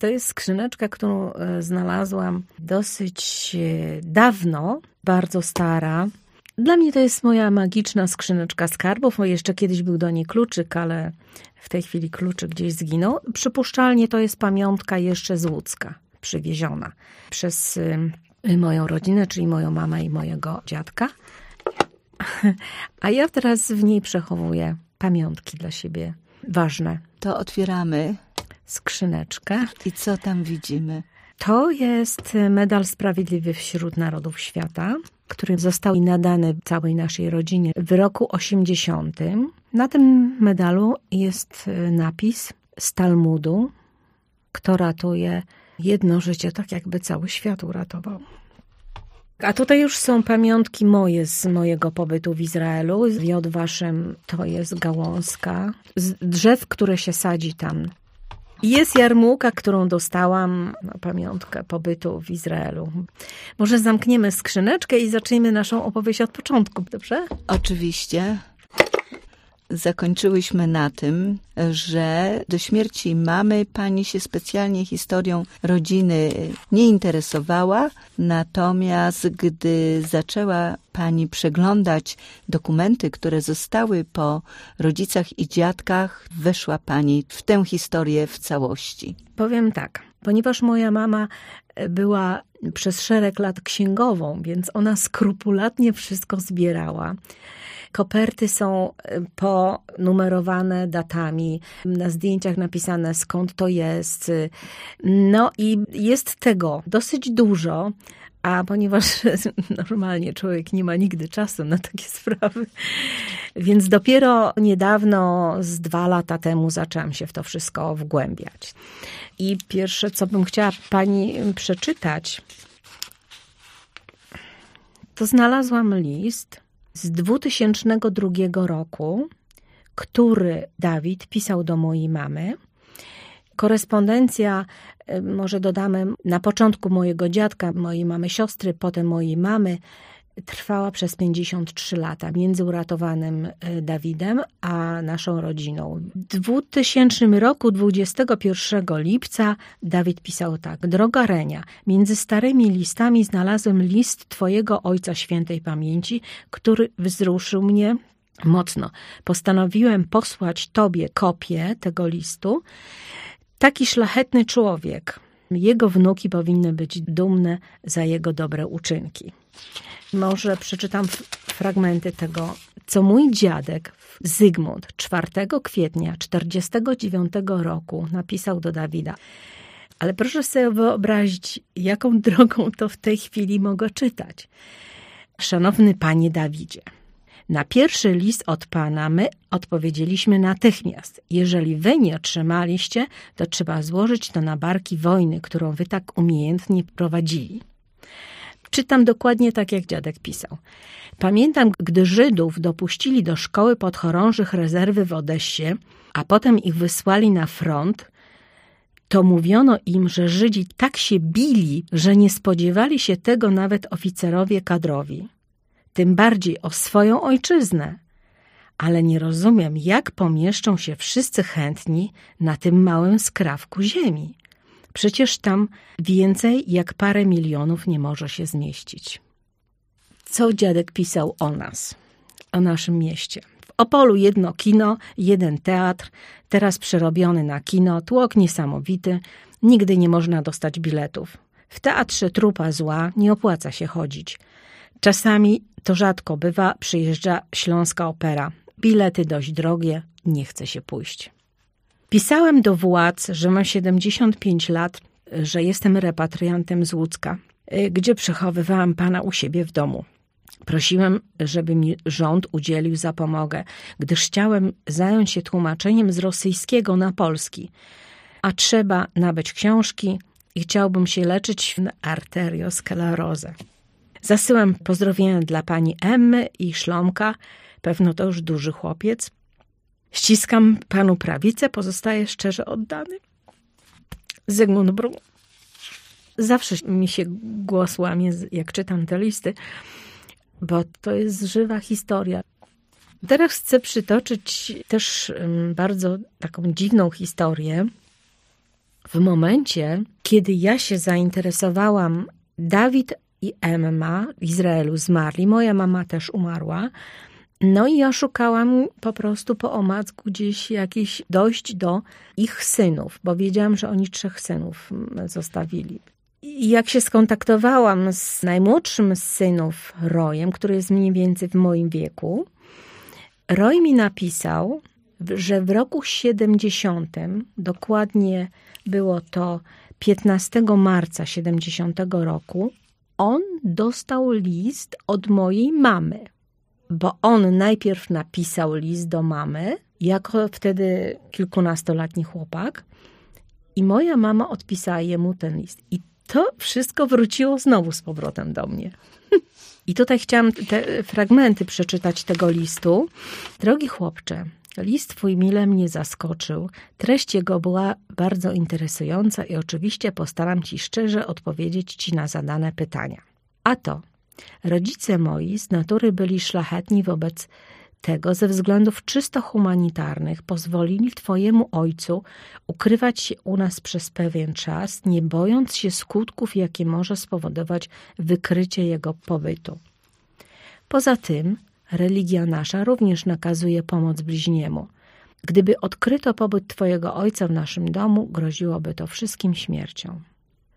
To jest skrzyneczka, którą e, znalazłam dosyć e, dawno, bardzo stara. Dla mnie to jest moja magiczna skrzyneczka skarbów. Jeszcze kiedyś był do niej kluczyk, ale w tej chwili kluczyk gdzieś zginął. Przypuszczalnie to jest pamiątka jeszcze z Łódzka, przywieziona przez y, moją rodzinę, czyli moją mamę i mojego dziadka. A ja teraz w niej przechowuję pamiątki dla siebie ważne. To otwieramy skrzyneczkę. I co tam widzimy? To jest medal Sprawiedliwy wśród Narodów Świata, który został nadany całej naszej rodzinie w roku 80. Na tym medalu jest napis z Talmudu, kto ratuje jedno życie, tak jakby cały świat uratował. A tutaj już są pamiątki moje z mojego pobytu w Izraelu. Z Jodwaszem to jest gałązka z drzew, które się sadzi tam. Jest jarmułka, którą dostałam na pamiątkę pobytu w Izraelu. Może zamkniemy skrzyneczkę i zacznijmy naszą opowieść od początku, dobrze? Oczywiście zakończyłyśmy na tym, że do śmierci mamy pani się specjalnie historią rodziny nie interesowała, natomiast gdy zaczęła pani przeglądać dokumenty, które zostały po rodzicach i dziadkach, weszła pani w tę historię w całości. Powiem tak, ponieważ moja mama była przez szereg lat księgową, więc ona skrupulatnie wszystko zbierała. Koperty są y, ponumerowane datami, na zdjęciach napisane skąd to jest. No i jest tego dosyć dużo. A ponieważ normalnie człowiek nie ma nigdy czasu na takie sprawy, więc dopiero niedawno, z dwa lata temu, zaczęłam się w to wszystko wgłębiać. I pierwsze, co bym chciała pani przeczytać, to znalazłam list z 2002 roku, który Dawid pisał do mojej mamy. Korespondencja, y, może dodamy, na początku mojego dziadka, mojej mamy siostry, potem mojej mamy, trwała przez 53 lata między uratowanym e, Dawidem a naszą rodziną. W 2000 roku, 21 lipca, Dawid pisał tak: Droga Renia, między starymi listami znalazłem list Twojego Ojca Świętej Pamięci, który wzruszył mnie mocno. Postanowiłem posłać Tobie kopię tego listu. Taki szlachetny człowiek. Jego wnuki powinny być dumne za jego dobre uczynki. Może przeczytam fragmenty tego, co mój dziadek Zygmunt 4 kwietnia 1949 roku napisał do Dawida. Ale proszę sobie wyobrazić, jaką drogą to w tej chwili mogę czytać. Szanowny panie Dawidzie, pierwszy list od pana my odpowiedzieliśmy natychmiast. Jeżeli wy nie otrzymaliście, to trzeba złożyć to na barki wojny, którą wy tak umiejętnie prowadzili. Czytam dokładnie tak, jak dziadek pisał. Pamiętam, gdy Żydów dopuścili do szkoły podchorążych rezerwy w Odessie, a potem ich wysłali na front, to mówiono im, że Żydzi tak się bili, że nie spodziewali się tego nawet oficerowie kadrowi. Tym bardziej o swoją ojczyznę. Ale nie rozumiem, jak pomieszczą się wszyscy chętni na tym małym skrawku ziemi. Przecież tam więcej jak parę milionów nie może się zmieścić. Co dziadek pisał o nas, o naszym mieście? W Opolu jedno kino, jeden teatr, teraz przerobiony na kino, tłok niesamowity, nigdy nie można dostać biletów. W teatrze trupa zła, nie opłaca się chodzić. Czasami, to rzadko bywa, przyjeżdża Śląska Opera. Bilety dość drogie, nie chce się pójść. Pisałem do władz, że mam 75 lat, że jestem repatriantem z Łódzka, y, gdzie przechowywałam pana u siebie w domu. Prosiłem, żeby mi rząd udzielił zapomogę, gdyż chciałem zająć się tłumaczeniem z rosyjskiego na polski. A trzeba nabyć książki i chciałbym się leczyć w arteriosklerozę. Zasyłam pozdrowienia dla pani Emmy i Szlomka, pewno to już duży chłopiec, Ściskam panu prawicę, pozostaję szczerze oddany. Zygmunt Brun. Zawsze mi się głos łamie, jak czytam te listy, bo to jest żywa historia. Teraz chcę przytoczyć też bardzo taką dziwną historię. w momencie, kiedy ja się zainteresowałam, Dawid i Emma w Izraelu zmarli, moja mama też umarła. No i ja szukałam po prostu po omacku gdzieś jakiś dojść do ich synów, bo wiedziałam, że oni trzech synów mm, zostawili. I jak się skontaktowałam z najmłodszym z synów Rojem, który jest mniej więcej w moim wieku, Roy mi napisał, że w roku 70, dokładnie było to 15 marca 70 roku, on dostał list od mojej mamy, bo on najpierw napisał list do mamy, jako wtedy kilkunastoletni chłopak, i moja mama odpisała jemu ten list. I to wszystko wróciło znowu z powrotem do mnie. I tutaj chciałam te fragmenty przeczytać tego listu. Drogi chłopcze, list twój mile mnie zaskoczył. Treść jego była bardzo interesująca i oczywiście postaram ci szczerze odpowiedzieć ci na zadane pytania. A to, rodzice moi z natury byli szlachetni wobec tego ze względów czysto humanitarnych pozwolili Twojemu ojcu ukrywać się u nas przez pewien czas, nie bojąc się skutków, jakie może spowodować wykrycie jego pobytu. Poza tym, religia nasza również nakazuje pomoc bliźniemu. Gdyby odkryto pobyt Twojego ojca w naszym domu, groziłoby to wszystkim śmiercią.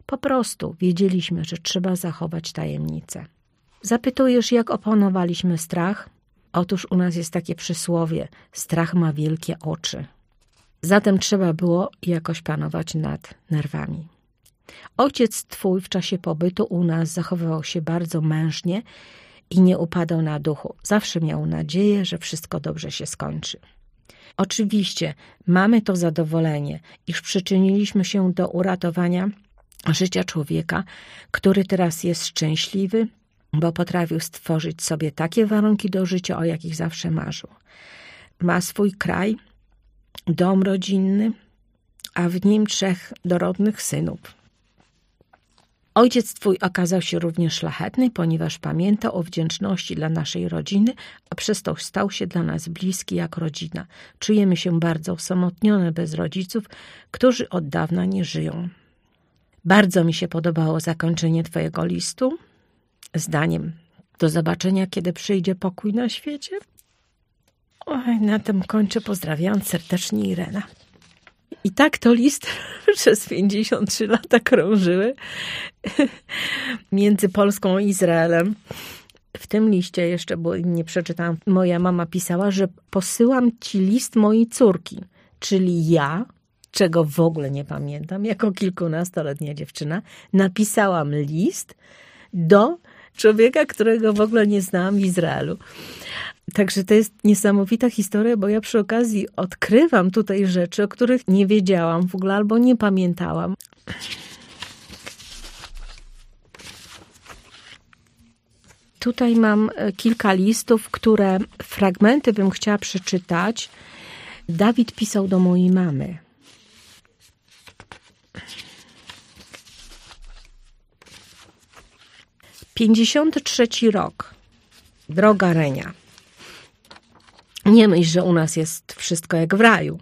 Po prostu wiedzieliśmy, że trzeba zachować tajemnicę. Zapytujesz, jak opanowaliśmy strach? Otóż u nas jest takie przysłowie: strach ma wielkie oczy. Zatem trzeba było jakoś panować nad nerwami. Ojciec twój w czasie pobytu u nas zachowywał się bardzo mężnie i nie upadał na duchu. Zawsze miał nadzieję, że wszystko dobrze się skończy. Oczywiście mamy to zadowolenie, iż przyczyniliśmy się do uratowania życia człowieka, który teraz jest szczęśliwy, bo potrafił stworzyć sobie takie warunki do życia, o jakich zawsze marzył. Ma swój kraj, dom rodzinny, a w nim trzech dorodnych synów. Ojciec twój okazał się również szlachetny, ponieważ pamiętał o wdzięczności dla naszej rodziny, a przez to stał się dla nas bliski jak rodzina. Czujemy się bardzo osamotnione bez rodziców, którzy od dawna nie żyją. Bardzo mi się podobało zakończenie twojego listu zdaniem. Do zobaczenia, kiedy przyjdzie pokój na świecie. Oj, na tym kończę, pozdrawiając serdecznie Irena. I tak to list przez 53 lata krążyły między Polską i Izraelem. W tym liście jeszcze, bo nie przeczytałam, moja mama pisała, że posyłam ci list mojej córki, czyli ja, czego w ogóle nie pamiętam, jako kilkunastoletnia dziewczyna, napisałam list do człowieka, którego w ogóle nie znałam w Izraelu. Także to jest niesamowita historia, bo ja przy okazji odkrywam tutaj rzeczy, o których nie wiedziałam w ogóle albo nie pamiętałam. Tutaj mam e, kilka listów, które fragmenty bym chciała przeczytać. Dawid pisał do mojej mamy. 53 rok. Droga Renia. Nie myśl, że u nas jest wszystko jak w raju.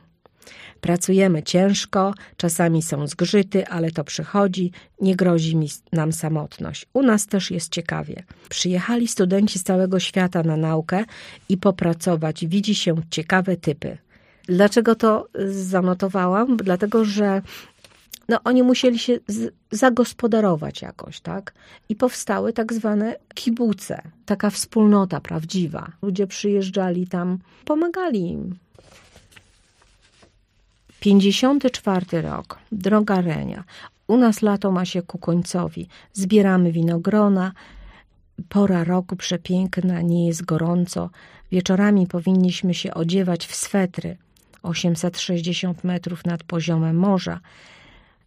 Pracujemy ciężko, czasami są zgrzyty, ale to przychodzi, nie grozi mi nam samotność. U nas też jest ciekawie. Przyjechali studenci z całego świata na naukę i popracować. Widzi się ciekawe typy. Dlaczego to zanotowałam? Dlatego, że no oni musieli się zagospodarować jakoś, tak? I powstały tak zwane kibuce, taka wspólnota prawdziwa. Ludzie przyjeżdżali tam, pomagali im. 54 rok, droga Renia. U nas lato ma się ku końcowi. Zbieramy winogrona. Pora roku przepiękna, nie jest gorąco. Wieczorami powinniśmy się odziewać w swetry. 860 metrów nad poziomem morza.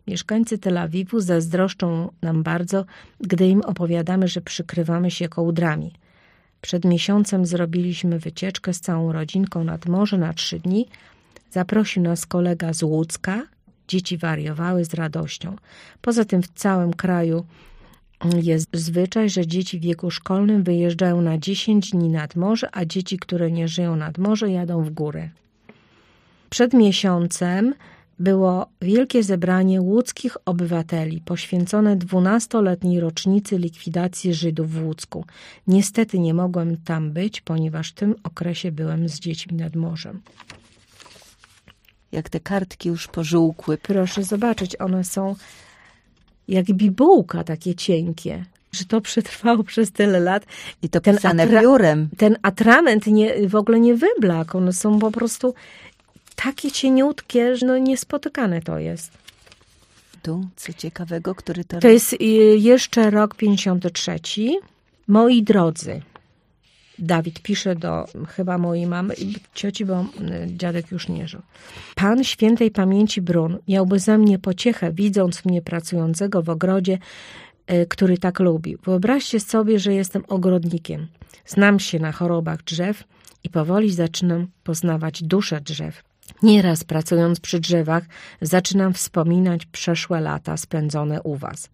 Mieszkańcy Tel Awiwu zazdroszczą nam bardzo, gdy im opowiadamy, że przykrywamy się kołdrami. Przed miesiącem zrobiliśmy wycieczkę z całą rodzinką nad morze na trzy dni. Zaprosił nas kolega z Łódzka. Dzieci wariowały z radością. Poza tym w całym kraju jest zwyczaj, że dzieci w wieku szkolnym wyjeżdżają na 10 dni nad morze, a dzieci, które nie żyją nad morze, jadą w górę. Przed miesiącem było wielkie zebranie łódzkich obywateli poświęcone dwunastoletniej rocznicy likwidacji Żydów w Łódzku. Niestety nie mogłem tam być, ponieważ w tym okresie byłem z dziećmi nad morzem. Jak te kartki już pożółkły. Proszę zobaczyć, one są jak bibułka, takie cienkie że to przetrwało przez tyle lat. I to ten pisane atra- piórem. Ten atrament nie, w ogóle nie wyblakł. One są po prostu takie cieniutkie, że no niespotykane to jest. Tu, co ciekawego, który to... To jest y, jeszcze rok 53. Moi drodzy, Dawid pisze do chyba mojej mamy i cioci, bo y, dziadek już nie żył. Pan świętej pamięci Brun miałby ze mnie pociechę, widząc mnie pracującego w ogrodzie, y, który tak lubi. Wyobraźcie sobie, że jestem ogrodnikiem. Znam się na chorobach drzew i powoli zaczynam poznawać duszę drzew. Nieraz pracując przy drzewach, zaczynam wspominać przeszłe lata spędzone u was.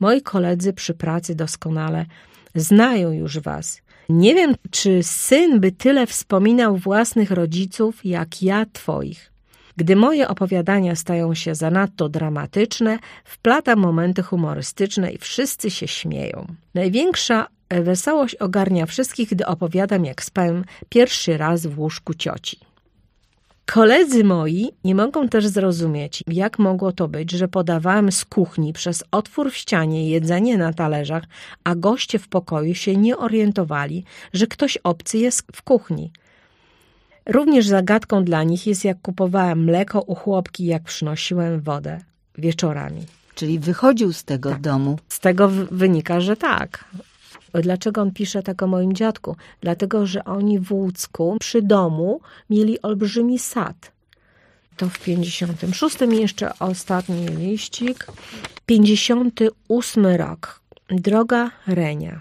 Moi koledzy przy pracy doskonale znają już was. Nie wiem, czy syn by tyle wspominał własnych rodziców, jak ja twoich. Gdy moje opowiadania stają się zanadto dramatyczne, wplatam momenty humorystyczne i wszyscy się śmieją. Największa wesołość ogarnia wszystkich, gdy opowiadam, jak spałem pierwszy raz w łóżku cioci. Koledzy moi nie mogą też zrozumieć, jak mogło to być, że podawałem z kuchni przez otwór w ścianie jedzenie na talerzach, a goście w pokoju się nie orientowali, że ktoś obcy jest w kuchni. Również zagadką dla nich jest, jak kupowałem mleko u chłopki, jak przynosiłem wodę wieczorami. Czyli wychodził z tego tak. domu. Z tego wynika, że tak. Dlaczego on pisze tak o moim dziadku? Dlatego, że oni w Łódzku przy domu mieli olbrzymi sad. To w 56 jeszcze ostatni liścik. 58 rok. Droga Renia.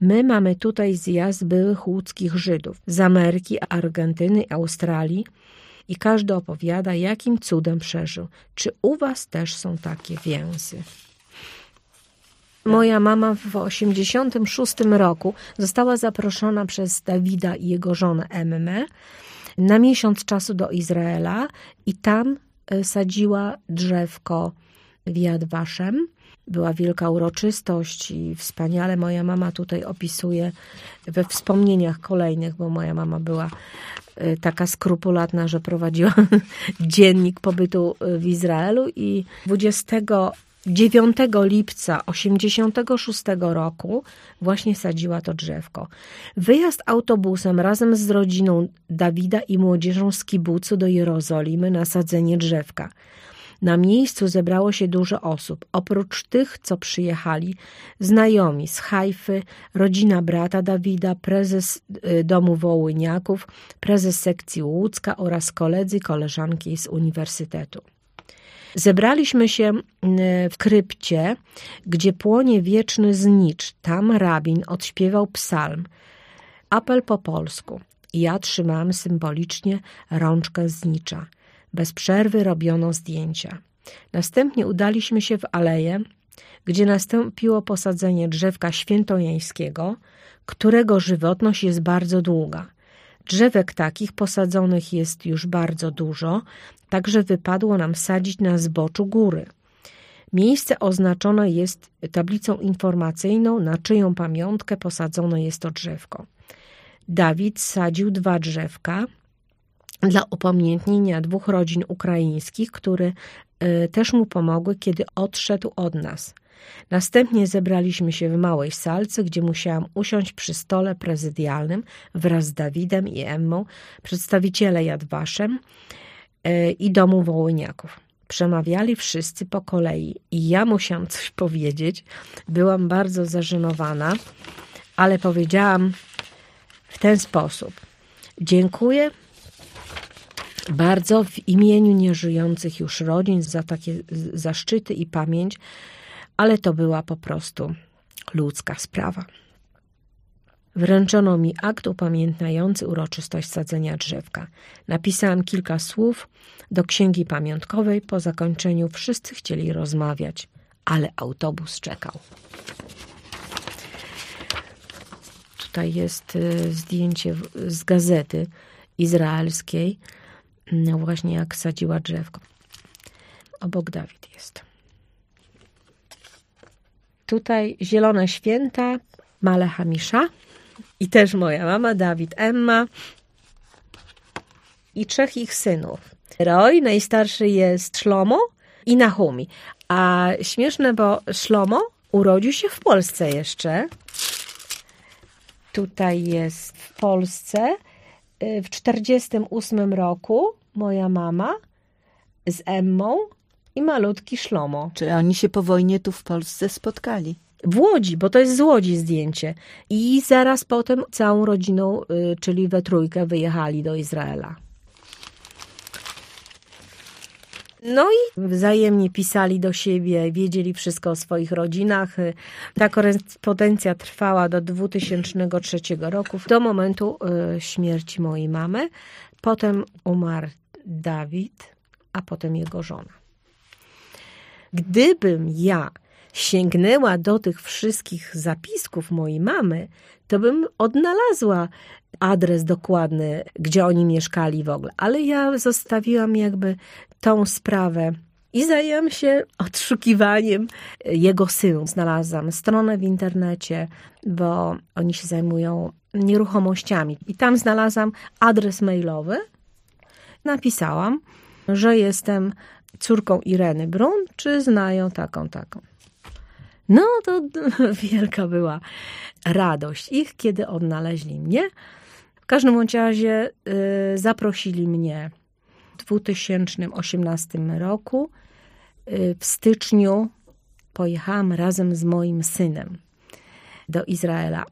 My mamy tutaj zjazd byłych łódzkich Żydów z Ameryki, Argentyny, Australii i każdy opowiada, jakim cudem przeżył. Czy u was też są takie więzy? Moja mama w 86 roku została zaproszona przez Dawida i jego żonę Emmę na miesiąc czasu do Izraela i tam e, sadziła drzewko w Yad Vashem. Była wielka uroczystość i wspaniale moja mama tutaj opisuje we wspomnieniach kolejnych, bo moja mama była e, taka skrupulatna, że prowadziła dziennik pobytu e, w Izraelu i 20 9 lipca 86 roku właśnie sadziła to drzewko. Wyjazd autobusem razem z rodziną Dawida i młodzieżą z kibucu do Jerozolimy na sadzenie drzewka. Na miejscu zebrało się dużo osób. Oprócz tych, co przyjechali, znajomi z Hajfy, rodzina brata Dawida, prezes y, domu Wołyniaków, prezes sekcji Łódzka oraz koledzy koleżanki z uniwersytetu. Zebraliśmy się mm, w krypcie, gdzie płonie wieczny znicz. Tam rabin odśpiewał psalm. Apel po polsku. Ja trzymałam symbolicznie rączkę znicza. Bez przerwy robiono zdjęcia. Następnie udaliśmy się w aleję, gdzie nastąpiło posadzenie drzewka świętojańskiego, którego żywotność jest bardzo długa. Drzewek takich posadzonych jest już bardzo dużo, także wypadło nam sadzić na zboczu góry. Miejsce oznaczone jest tablicą informacyjną, na czyją pamiątkę posadzone jest to drzewko. Dawid sadził dwa drzewka dla upamiętnienia dwóch rodzin ukraińskich, które y, też mu pomogły, kiedy odszedł od nas. Następnie zebraliśmy się w małej salce, gdzie musiałam usiąść przy stole prezydialnym wraz z Dawidem i Emmą, przedstawiciele Jadwaszem e, i domu Wołyniaków. Przemawiali wszyscy po kolei i ja musiałam coś powiedzieć. Byłam bardzo zażenowana, ale powiedziałam w ten sposób. Dziękuję bardzo w imieniu nieżyjących już rodzin za takie zaszczyty i pamięć, ale to była po prostu ludzka sprawa. Wręczono mi akt upamiętniający uroczystość sadzenia drzewka. Napisałam kilka słów do księgi pamiątkowej. Po zakończeniu wszyscy chcieli rozmawiać, ale autobus czekał. Tutaj jest y, zdjęcie z gazety izraelskiej, no właśnie jak sadziła drzewko. obok Dawid jest. Tutaj Zielone Święta, Male Hamisza i też moja mama, Dawid, Emma i trzech ich synów. Roy, najstarszy jest Szlomo i Nahumi. A śmieszne, bo Szlomo urodził się w Polsce jeszcze. Tutaj jest w Polsce y, w 48 roku moja mama z Emmą i malutki Szlomo. Czy oni się po wojnie tu w Polsce spotkali? W Łodzi, bo to jest z Łodzi zdjęcie. I zaraz potem całą rodziną, y, czyli we trójkę, wyjechali do Izraela. No i wzajemnie pisali do siebie, wiedzieli wszystko o swoich rodzinach. Ta korespondencja trwała do 2003 roku, do momentu y, śmierci mojej mamy. Potem umarł Dawid, a potem jego żona. Gdybym ja sięgnęła do tych wszystkich zapisków mojej mamy, to bym odnalazła adres dokładny, gdzie oni mieszkali w ogóle. Ale ja zostawiłam jakby tą sprawę i zajęłam się odszukiwaniem jego synów. Znalazłam stronę w internecie, bo oni się zajmują nieruchomościami. I tam znalazłam adres mailowy. Napisałam, że jestem córką Ireny Brun, czy znają taką, taką. No to wielka była radość ich, kiedy odnaleźli mnie. W każdym razie y, zaprosili mnie w 2018 roku. Y, w styczniu pojechałam razem z moim synem do Izraela.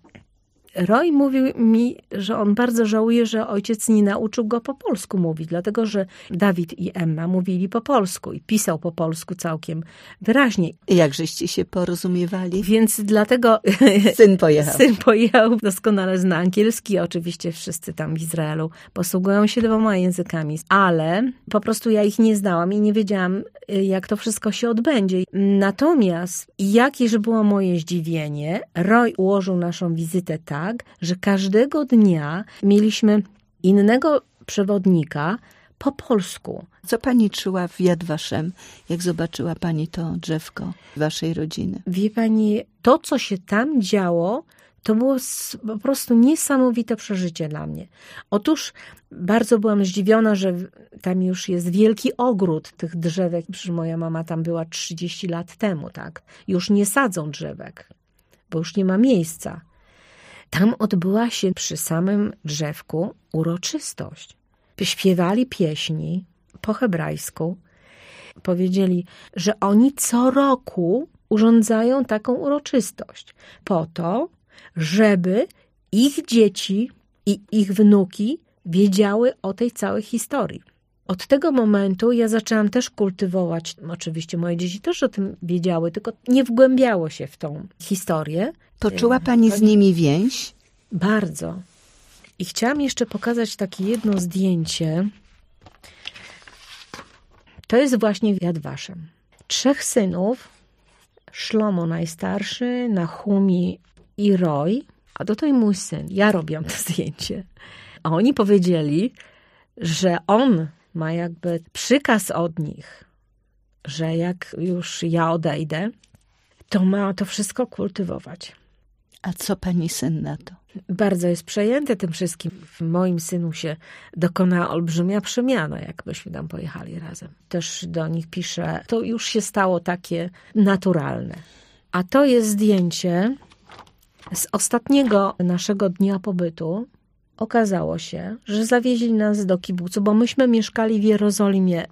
Roy mówił mi, że on bardzo żałuje, że ojciec nie nauczył go po polsku mówić, dlatego że Dawid i Emma mówili po polsku i pisał po polsku całkiem wyraźnie. Jak żeście się porozumiewali? Więc dlatego syn pojechał. Syn pojechał, doskonale zna angielski. Oczywiście wszyscy tam w Izraelu posługują się dwoma językami, ale po prostu ja ich nie znałam i nie wiedziałam, jak to wszystko się odbędzie. Natomiast jakież było moje zdziwienie, Roy ułożył naszą wizytę tak, tak, że każdego dnia mieliśmy innego przewodnika po polsku. Co pani czuła w Yad Vashem, jak zobaczyła pani to drzewko waszej rodziny? Wie pani, to co się tam działo, to było po prostu niesamowite przeżycie dla mnie. Otóż bardzo byłam zdziwiona, że tam już jest wielki ogród tych drzewek. Przecież moja mama tam była 30 lat temu, tak? Już nie sadzą drzewek, bo już nie ma miejsca. Tam odbyła się przy samym drzewku uroczystość. Śpiewali pieśni po hebrajsku. Powiedzieli, że oni co roku urządzają taką uroczystość po to, żeby ich dzieci i ich wnuki wiedziały o tej całej historii. Od tego momentu ja zaczęłam też kultywować, oczywiście moje dzieci też o tym wiedziały, tylko nie wgłębiało się w tą historię. Poczuła pani z nimi więź? Bardzo. I chciałam jeszcze pokazać takie jedno zdjęcie. To jest właśnie Yad Waszem. Trzech synów, Szlomo najstarszy, Nahumi i Roy, a tutaj mój syn. Ja robiłam to zdjęcie. A oni powiedzieli, że on ma jakby przykaz od nich, że jak już ja odejdę, to ma to wszystko kultywować. A co pani syn na to? Bardzo jest przejęty tym wszystkim. W moim synu się dokonała olbrzymia przemiana, jakbyśmy tam pojechali razem. Też do nich piszę, to już się stało takie naturalne. A to jest zdjęcie z ostatniego naszego dnia pobytu. Okazało się, że zawieźli nas do kibucu, bo myśmy mieszkali w Jerozolimie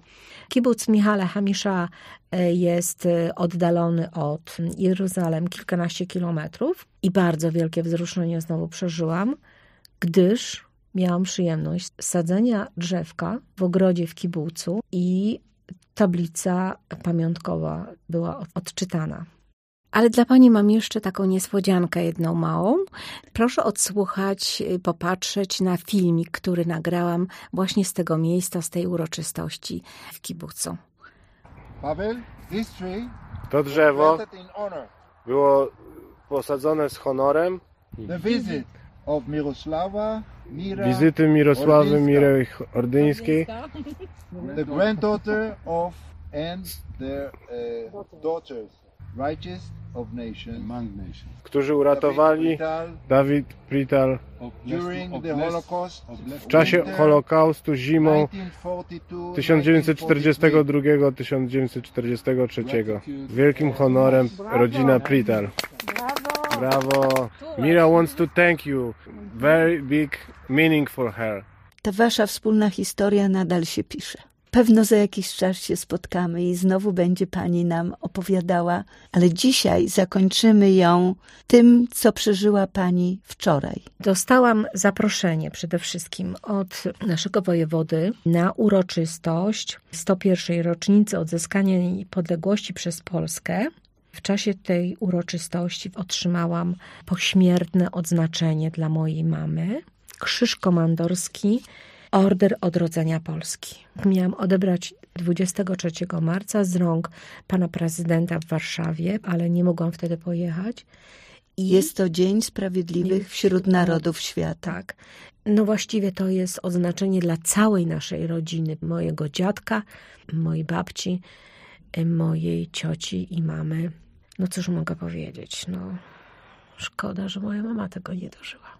Kibuc Michale Hamisza e, jest e, oddalony od Jeruzalem kilkanaście kilometrów i bardzo wielkie wzruszenie znowu przeżyłam, gdyż miałam przyjemność sadzenia drzewka w ogrodzie w kibucu i tablica pamiątkowa była odczytana. Ale dla Pani mam jeszcze taką niespodziankę jedną małą. Proszę odsłuchać, y, popatrzeć na filmik, który nagrałam właśnie z tego miejsca, z tej uroczystości w kibucu. To drzewo było posadzone z honorem. Wizyty Mirosławy Miry Ordyńskiej. The granddaughter of and their uh, daughters, righteous którzy uratowali Dawid Prital w czasie Holokaustu zimą 1942 1942-1943. Wielkim honorem rodzina Prital. Brawo. Mira wants to thank you. Very big meaning for her. Ta wasza wspólna historia nadal się pisze. Pewno za jakiś czas się spotkamy i znowu będzie pani nam opowiadała, ale dzisiaj zakończymy ją tym, co przeżyła pani wczoraj. Dostałam zaproszenie przede wszystkim od naszego wojewody na uroczystość 101. rocznicy odzyskania niepodległości przez Polskę. W czasie tej uroczystości otrzymałam pośmiertne odznaczenie dla mojej mamy, krzyż komandorski, Order Odrodzenia Polski. Miałam odebrać 23 marca z rąk pana prezydenta w Warszawie, ale nie mogłam wtedy pojechać. I Jest to Dzień Sprawiedliwych wśród Narodów Świata. tak. No właściwie to jest oznaczenie dla całej naszej rodziny, mojego dziadka, mojej babci, mojej cioci i mamy. No cóż mogę powiedzieć, no szkoda, że moja mama tego nie dożyła.